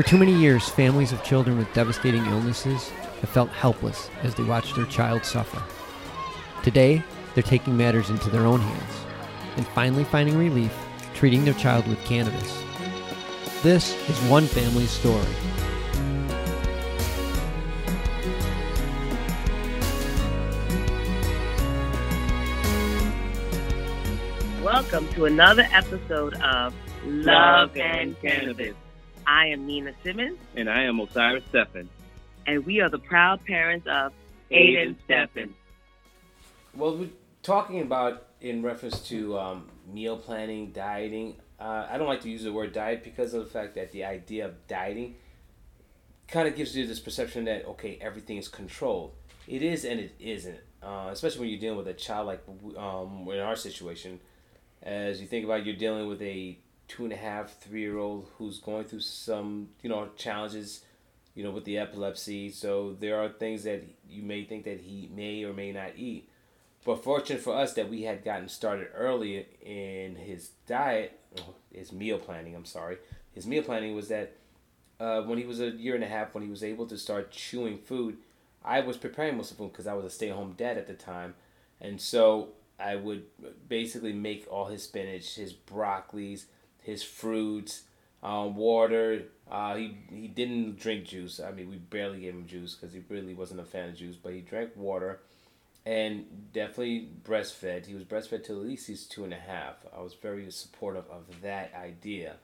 For too many years, families of children with devastating illnesses have felt helpless as they watch their child suffer. Today, they're taking matters into their own hands and finally finding relief treating their child with cannabis. This is one family's story. Welcome to another episode of Love and Cannabis. I am Nina Simmons. And I am Osiris Stephen. And we are the proud parents of Aiden Stephen. Well, we're talking about in reference to um, meal planning, dieting. Uh, I don't like to use the word diet because of the fact that the idea of dieting kind of gives you this perception that, okay, everything is controlled. It is and it isn't. Uh, especially when you're dealing with a child like um, in our situation, as you think about you're dealing with a two and a half, three year old who's going through some, you know, challenges, you know, with the epilepsy. So there are things that you may think that he may or may not eat. But fortunate for us that we had gotten started early in his diet, his meal planning, I'm sorry. His meal planning was that uh, when he was a year and a half, when he was able to start chewing food, I was preparing most of the food because I was a stay at home dad at the time. And so I would basically make all his spinach, his broccolis, his fruits, um, water. Uh, he he didn't drink juice. I mean, we barely gave him juice because he really wasn't a fan of juice. But he drank water, and definitely breastfed. He was breastfed till at least he's two and a half. I was very supportive of that idea,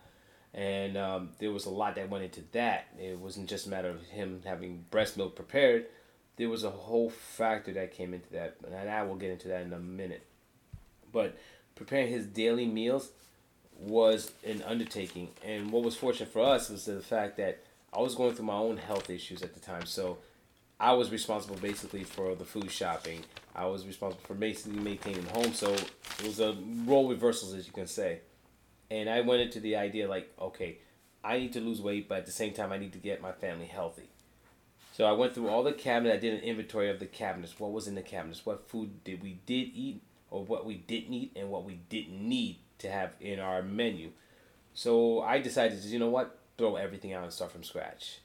and um, there was a lot that went into that. It wasn't just a matter of him having breast milk prepared. There was a whole factor that came into that, and I will get into that in a minute. But preparing his daily meals was an undertaking. And what was fortunate for us was the fact that I was going through my own health issues at the time. So I was responsible basically for the food shopping. I was responsible for basically maintaining home. So it was a role reversals, as you can say. And I went into the idea like, okay, I need to lose weight, but at the same time, I need to get my family healthy. So I went through all the cabinets. I did an inventory of the cabinets. What was in the cabinets? What food did we did eat, or what we didn't eat, and what we didn't need to have in our menu. So I decided to, you know what, throw everything out and start from scratch.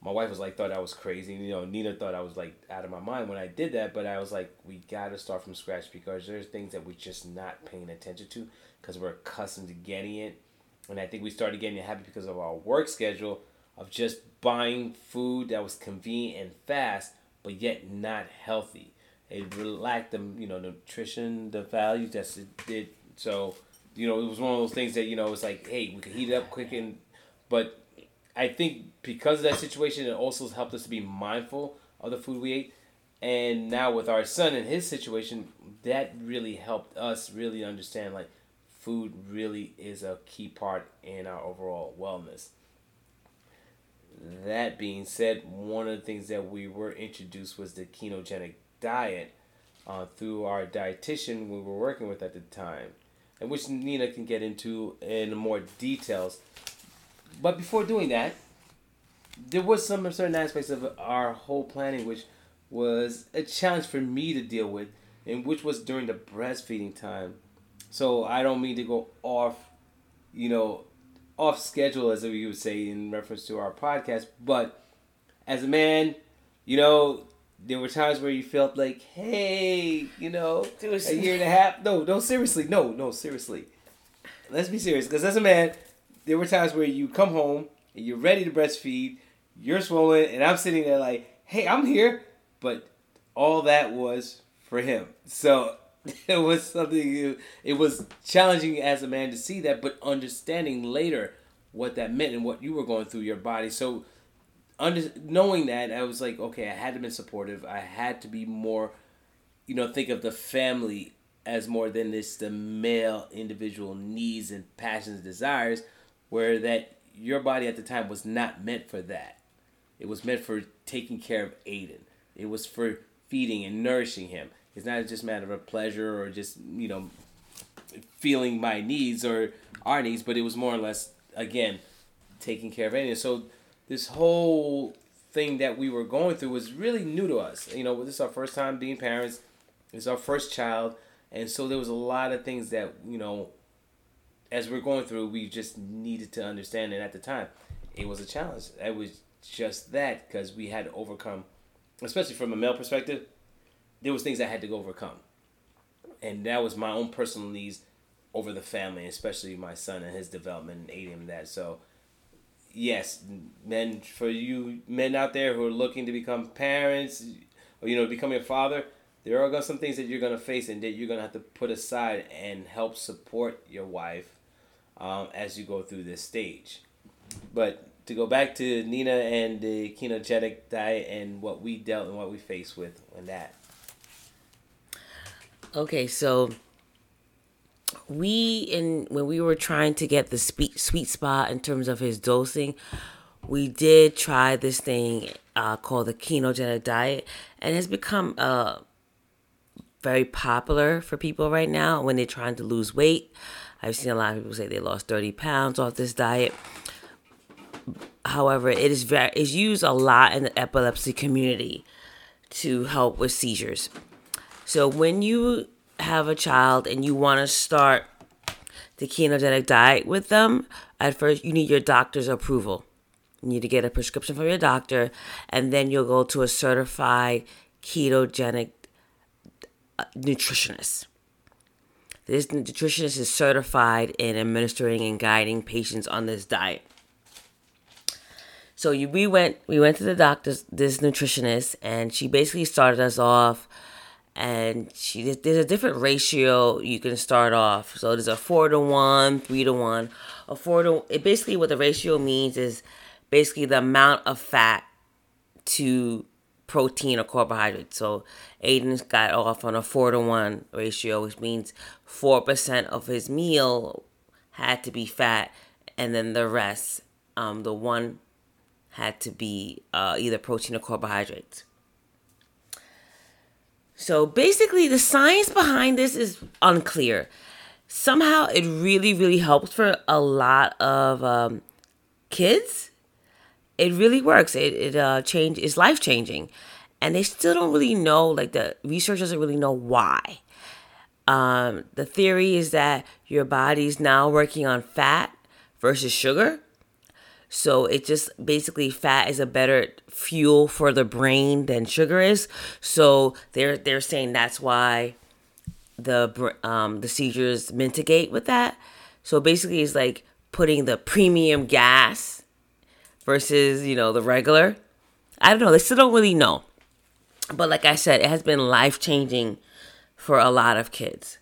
My wife was like, thought I was crazy. You know, Nina thought I was like out of my mind when I did that, but I was like, we gotta start from scratch because there's things that we're just not paying attention to because we're accustomed to getting it. And I think we started getting a habit because of our work schedule of just buying food that was convenient and fast, but yet not healthy. It lacked the you know nutrition, the values that it did. So you know, it was one of those things that you know it's like, hey, we could heat it up quick and, but I think because of that situation, it also has helped us to be mindful of the food we ate. And now with our son and his situation, that really helped us really understand like food really is a key part in our overall wellness. That being said, one of the things that we were introduced was the ketogenic diet uh, through our dietitian we were working with at the time and which Nina can get into in more details. But before doing that, there was some certain aspects of our whole planning which was a challenge for me to deal with, and which was during the breastfeeding time. So I don't mean to go off, you know, off schedule as we would say in reference to our podcast, but as a man, you know, there were times where you felt like, hey, you know, a year and a half. No, no, seriously, no, no, seriously. Let's be serious, because as a man, there were times where you come home and you're ready to breastfeed, you're swollen, and I'm sitting there like, hey, I'm here, but all that was for him. So it was something. It was challenging as a man to see that, but understanding later what that meant and what you were going through your body. So under knowing that, I was like, okay, I had to be supportive. I had to be more, you know, think of the family as more than this the male individual needs and passions, desires, where that your body at the time was not meant for that. It was meant for taking care of Aiden. It was for feeding and nourishing him. It's not just a matter of pleasure or just you know feeling my needs or our needs, but it was more or less again taking care of Aiden. So this whole thing that we were going through was really new to us. You know, this is our first time being parents. It's our first child, and so there was a lot of things that you know, as we're going through, we just needed to understand. And at the time, it was a challenge. It was just that because we had to overcome, especially from a male perspective, there was things I had to overcome, and that was my own personal needs over the family, especially my son and his development and aiding him that. So, yes, men for you men out there who are looking to become parents, or you know, becoming a father, there are some things that you're gonna face and that you're gonna have to put aside and help support your wife um, as you go through this stage. But to go back to Nina and the ketogenic diet and what we dealt and what we faced with in that. Okay, so we in when we were trying to get the sweet sweet spot in terms of his dosing, we did try this thing uh, called the ketogenic diet, and has become uh, very popular for people right now when they're trying to lose weight. I've seen a lot of people say they lost thirty pounds off this diet. However, it is very is used a lot in the epilepsy community to help with seizures. So when you have a child and you want to start the ketogenic diet with them, at first you need your doctor's approval. You need to get a prescription from your doctor, and then you'll go to a certified ketogenic uh, nutritionist. This nutritionist is certified in administering and guiding patients on this diet. So you, we went we went to the doctor's this nutritionist and she basically started us off and she there's a different ratio you can start off. So there's a four to one, three to one. A four to it basically what the ratio means is basically the amount of fat to protein or carbohydrate. So Aiden's got off on a four to one ratio, which means four percent of his meal had to be fat, and then the rest, um, the one had to be uh, either protein or carbohydrates. So basically, the science behind this is unclear. Somehow, it really, really helps for a lot of um, kids. It really works. It it uh, change is life changing, and they still don't really know. Like the research doesn't really know why. Um, the theory is that your body's now working on fat versus sugar. So it just basically fat is a better fuel for the brain than sugar is. So they're they're saying that's why the um the seizures mitigate with that. So basically it's like putting the premium gas versus, you know, the regular. I don't know, they still don't really know. But like I said, it has been life-changing for a lot of kids.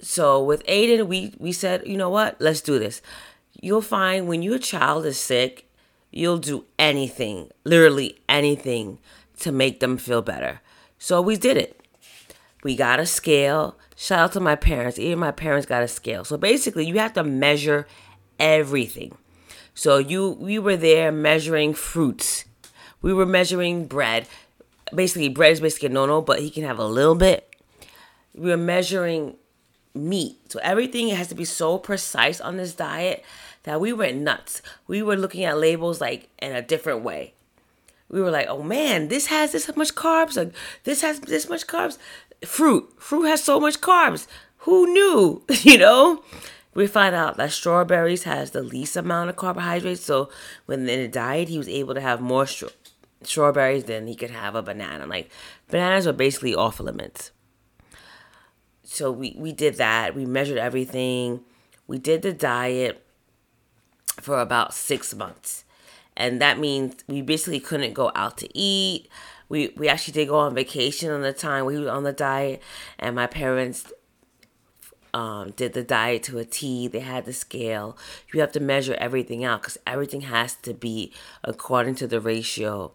So with Aiden, we we said, you know what? Let's do this you'll find when your child is sick, you'll do anything, literally anything, to make them feel better. So we did it. We got a scale. Shout out to my parents. Even my parents got a scale. So basically, you have to measure everything. So you we were there measuring fruits. We were measuring bread. Basically, bread is basically a no-no, but he can have a little bit. We were measuring meat. So everything has to be so precise on this diet that we went nuts. We were looking at labels like in a different way. We were like, oh man, this has this much carbs. Like this has this much carbs. Fruit, fruit has so much carbs. Who knew? you know. We find out that strawberries has the least amount of carbohydrates. So when in a diet, he was able to have more stro- strawberries than he could have a banana. Like bananas are basically off limits. So we we did that. We measured everything. We did the diet for about six months. And that means we basically couldn't go out to eat. We, we actually did go on vacation on the time we were on the diet, and my parents um, did the diet to a T. They had the scale. You have to measure everything out because everything has to be according to the ratio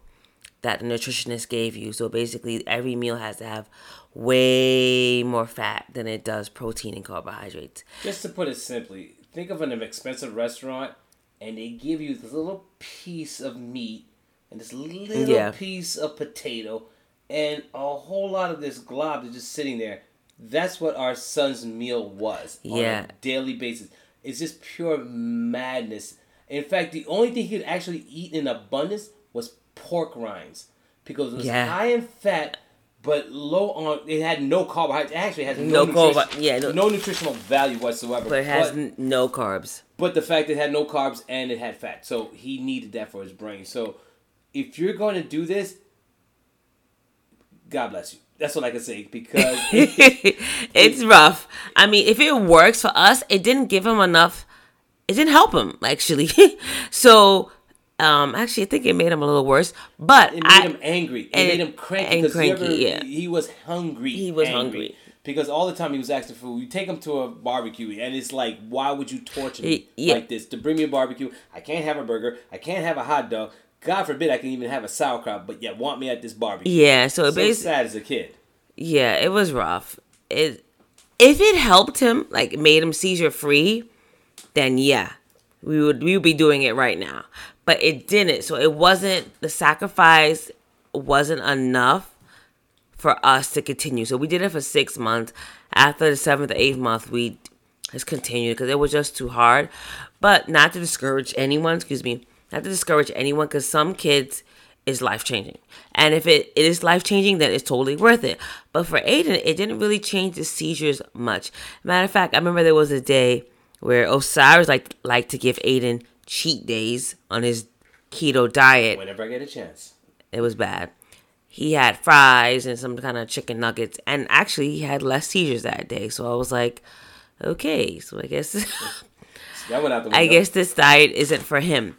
that the nutritionist gave you. So basically, every meal has to have way more fat than it does protein and carbohydrates. Just to put it simply, think of an expensive restaurant and they give you this little piece of meat and this little yeah. piece of potato and a whole lot of this glob that's just sitting there. That's what our son's meal was yeah. on a daily basis. It's just pure madness. In fact, the only thing he could actually eat in abundance was pork rinds because it was yeah. high in fat, but low on. It had no carbohydrates. It actually has No no, yeah, no- no, nutritional value whatsoever. But it has n- no carbs. but the fact that it had no carbs and it had fat, so he needed that for his brain. So if you're going to do this, God bless you. That's what I can say because it's rough. I mean, if it works for us, it didn't give him enough. It didn't help him actually. so, um, actually, I think it made him a little worse. But it made I, him angry. It and- made him cranky and because cranky, yeah. he was hungry. He was angry. hungry. because all the time he was asking for. You take him to a barbecue, and it's like, why would you torture me yeah. like this to bring me a barbecue? I can't have a burger. I can't have a hot dog. God forbid I can even have a sauerkraut, but yet want me at this barbecue. yeah. So, so it basically, sad as a kid. yeah, it was rough. It if it helped him, like made him seizure free, then yeah, we would we would be doing it right now. But it didn't. So it wasn't the sacrifice wasn't enough for us to continue. So we did it for six months. After the seventh or eighth month, we just continued because it was just too hard. But not to discourage anyone, excuse me, not to discourage anyone because some kids is life changing. And if it, it is life changing, then it's totally worth it. But for Aiden, it didn't really change the seizures much. Matter of fact, I remember there was a day where Osiris like liked to give Aiden cheat days on his keto diet. Whenever I get a chance. It was bad. He had fries and some kind of chicken nuggets, and actually he had less seizures that day. So I was like, okay, so I guess That went out the. I guess this diet isn't for him.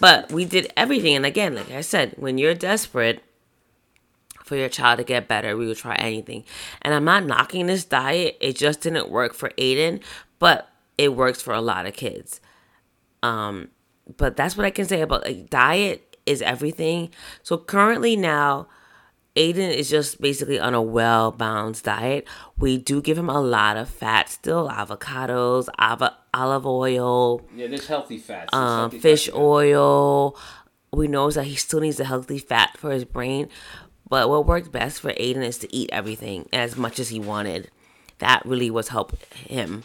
But we did everything, and again, like I said, when you're desperate for your child to get better, we will try anything. And I'm not knocking this diet; it just didn't work for Aiden, but it works for a lot of kids. Um, but that's what I can say about like diet is everything. So currently now, Aiden is just basically on a well balanced diet. We do give him a lot of fat still, avocados, ava- olive oil, Yeah, there's healthy fats. Um, healthy fish fats. oil. We know that he still needs a healthy fat for his brain. But what worked best for Aiden is to eat everything as much as he wanted. That really was help him,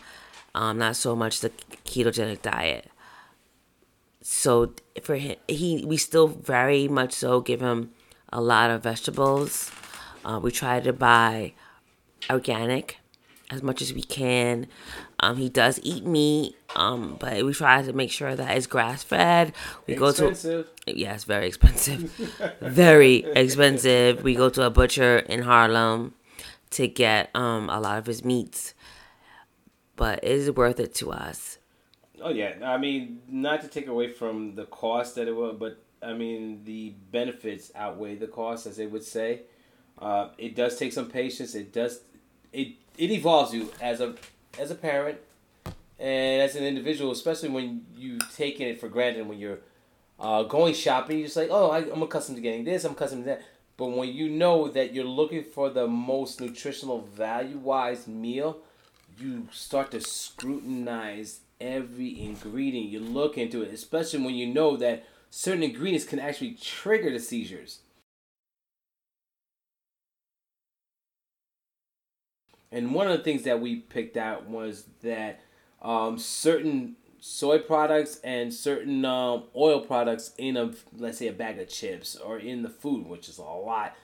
um, not so much the ketogenic diet. So for him, he we still very much so give him a lot of vegetables. Uh, we try to buy organic as much as we can. Um, he does eat meat, um, but we try to make sure that it's grass fed. We go to Expensive. yeah, it's very expensive. very expensive. We go to a butcher in Harlem to get um a lot of his meats. But it is worth it to us. Oh yeah, I mean, not to take away from the cost that it was, but I mean the benefits outweigh the cost, as they would say. Uh, it does take some patience. It does, it it evolves you as a as a parent and as an individual, especially when you taking it for granted. When you're uh, going shopping, you're just like, oh, I, I'm accustomed to getting this. I'm accustomed to that. But when you know that you're looking for the most nutritional value wise meal, you start to scrutinize every ingredient. You look into it, especially when you know that certain ingredients can actually trigger the seizures. And one of the things that we picked out was that um, certain soy products and certain um, oil products in a let's say a bag of chips or in the food, which is a lot,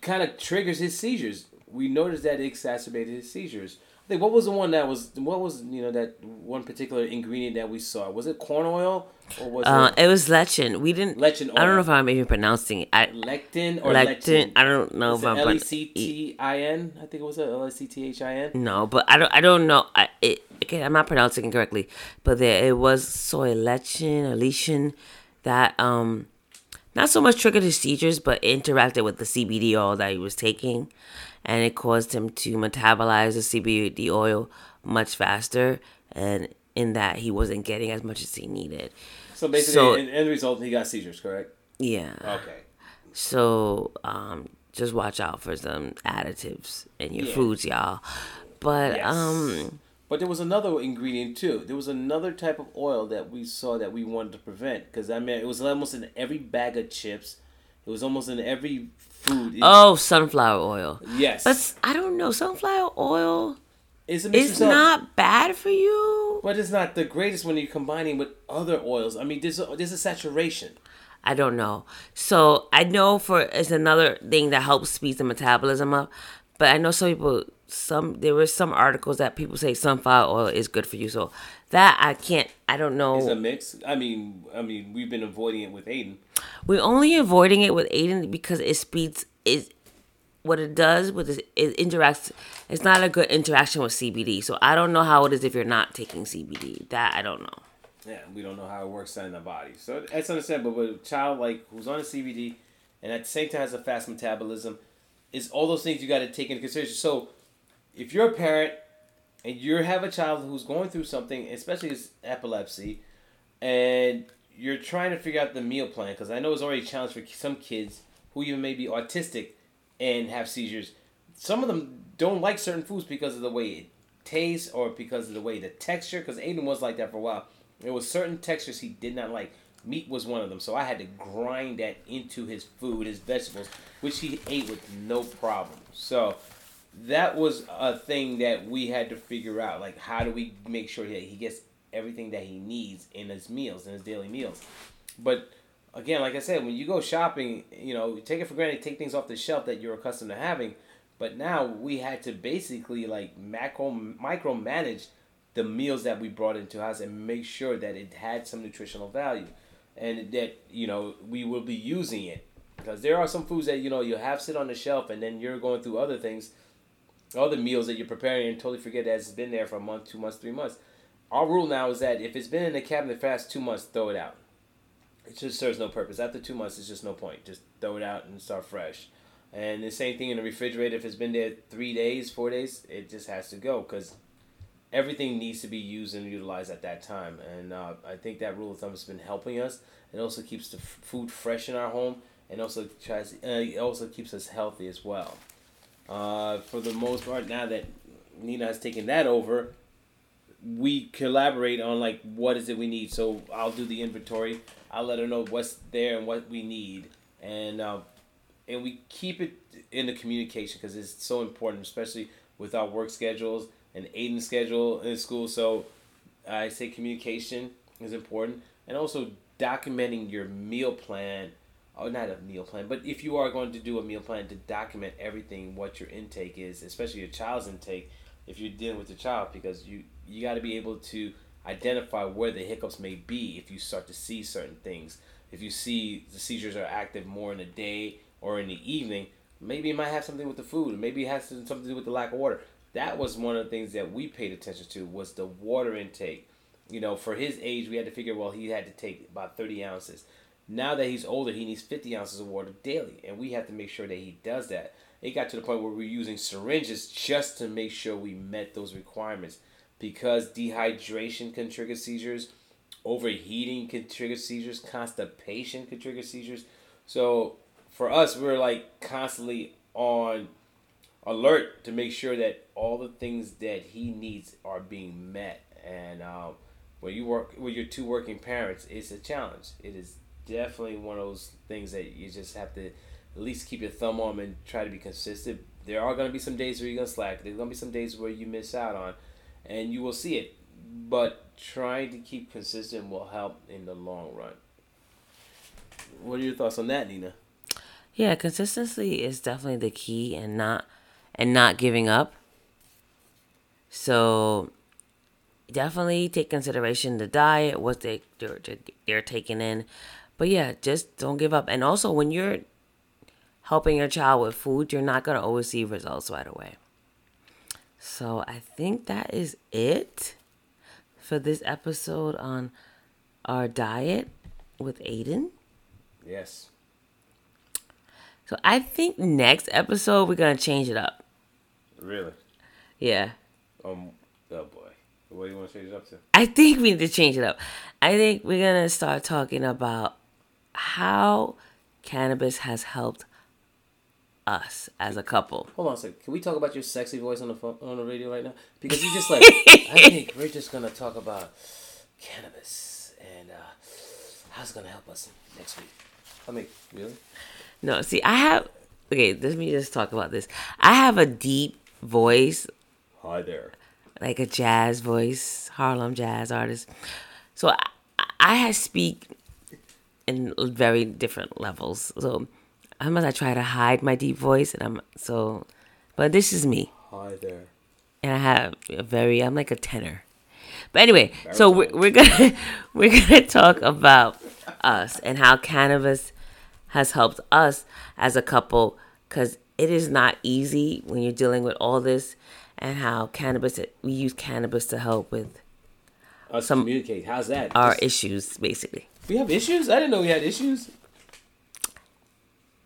kind of triggers his seizures. We noticed that it exacerbated his seizures. Think what was the one that was what was you know that one particular ingredient that we saw? Was it corn oil or was Uh, it it was lectin. We didn't. lectin oil? I don't know if I'm even pronouncing it. I, lectin or lectin. lectin. I don't know if I'm. L E C T I N? I think it was L E C T H I N. No, but I don't. I don't know. I it, okay. I'm not pronouncing it correctly, but there it was soy lectin or that um not so much triggered his seizures, but interacted with the CBD oil that he was taking, and it caused him to metabolize the CBD oil much faster, and in that he wasn't getting as much as he needed. So basically, So- in end result, he got seizures. Correct. Yeah. Okay. So um, just watch out for some additives in your Yeah. foods, y'all. But Yes. um, But there was another ingredient too. There was another type of oil that we saw that we wanted to prevent because I mean it was almost in every bag of chips. It was almost in every food. Oh, sunflower oil. yes, But I don't know, sunflower oil it's is of- not bad for you. But it's not the greatest when you're combining with other oils. I mean, there's a, there's a saturation. I don't know. So I know for it's another thing that helps speed the metabolism up. But I know some people some there were some articles that people say sunflower oil is good for you. So that I can't I don't know. It's a mix. I mean, I mean, we've been avoiding it with Aiden. We're only avoiding it with Aiden because it speeds is what it does with it, it interacts. It's not a good interaction with CBD. So I don't know how it is if you're not taking CBD. That I don't know. Yeah, we don't know how it works in the body. So that's understandable. But a child like who's on a CBD and at the same time has a fast metabolism, is all those things you got to take into consideration. So if you're a parent and you have a child who's going through something, especially as epilepsy, and you're trying to figure out the meal plan, because I know it's already a challenge for some kids who even may be autistic and have seizures. Some of them don't like certain foods because of the way it tastes or because of the way the texture. Because Aiden was like that for a while. There was certain textures he did not like. Meat was one of them, so I had to grind that into his food, his vegetables, which he ate with no problem. So that was a thing that we had to figure out. Like, how do we make sure that he gets everything that he needs in his meals, in his daily meals? But again, like I said, when you go shopping, you know, take it for granted, take things off the shelf that you're accustomed to having. But now we had to basically like macro micromanage the meals that we brought into house and make sure that it had some nutritional value and that you know we will be using it. Because there are some foods that you know you have sit on the shelf and then you're going through other things other meals that you're preparing and totally forget that it's been there for a month two months three months. Our rule now is that if it's been in the cabinet for past two months throw it out. It just serves no purpose. After two months it's just no point. Just throw it out and start fresh. And the same thing in the refrigerator. If it's been there three days four days it just has to go. Because everything needs to be used and utilized at that time. And uh, I think that rule of thumb has been helping us. It also keeps the f- food fresh in our home, and also tries. Uh, it also keeps us healthy as well. Uh, for the most part, now that Nina has taken that over, we collaborate on like what is it we need. So I'll do the inventory. I'll let her know what's there and what we need, and uh, and we keep it in the communication because it's so important, especially with our work schedules and Aiden schedule in school. So I say communication is important, and also documenting your meal plan. Oh, not a meal plan, but if you are going to do a meal plan, to document everything what your intake is, especially your child's intake, if you're dealing with the child, because you you got to be able to identify where the hiccups may be if you start to see certain things. If you see the seizures are active more in the day or in the evening, maybe it might have something with the food. Maybe it has something to do with the lack of water that was one of the things that we paid attention to was the water intake. You know, for his age, we had to figure well he had to take about thirty ounces. Now that he's older, he needs fifty ounces of water daily, and we have to make sure that he does that. It got to the point where we're using syringes just to make sure we met those requirements, because dehydration can trigger seizures, overheating can trigger seizures, constipation can trigger seizures. So for us, we're like constantly on alert to make sure that all the things that he needs are being met. And um, when you work with your two working parents, it's a challenge. It is definitely one of those things that you just have to at least keep your thumb on and try to be consistent. There are going to be some days where you're going to slack. There's going to be some days where you miss out on, and you will see it. But trying to keep consistent will help in the long run. What are your thoughts on that, Nina? Yeah, consistency is definitely the key, and not and not giving up. So definitely take consideration the diet, what they they're, they're taking in. But yeah, just don't give up. And also when you're helping your child with food, you're not going to always see results right away. So I think that is it for this episode on our diet with Aiden. Yes. So I think next episode we're gonna change it up. Really? Yeah. Um. Oh boy. What do you want to change it up to? I think we need to change it up. I think we're gonna start talking about how cannabis has helped us as a couple. Hold on a second. Can we talk about your sexy voice on the phone, on the radio right now? Because you just like I think we're just gonna talk about cannabis and uh, how it's gonna help us next week. I mean, really? No, see, I have. Okay, let me just talk about this. I have a deep voice. Hi there. Like a jazz voice, Harlem jazz artist. So I, I speak in very different levels. So sometimes I try to hide my deep voice, and I'm so, but this is me, Hi there. and I have a very I'm like a tenor. But anyway, so we're, we're gonna we're gonna talk about us and how cannabis has helped us as a couple because it is not easy when you're dealing with all this and how cannabis we use cannabis to help with Us Some- communicate. How's that? our Just- issues basically we have issues. I didn't know we had issues.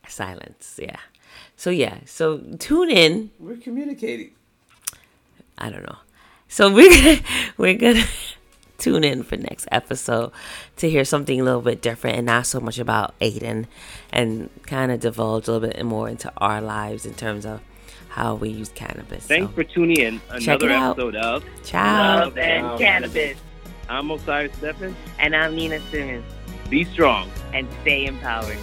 silence yeah so yeah so tune in We're communicating. I don't know. So we're gonna, we're gonna tune in for next episode to hear something a little bit different and not so much about Aiden and kind of divulge a little bit more into our lives in terms of how we use cannabis. Thanks so, for tuning in. Check Another it out. episode of ciao. Love and Wow. cannabis. I'm Osiris Stephen. And I'm Nina Simmons. Be strong. And stay empowered.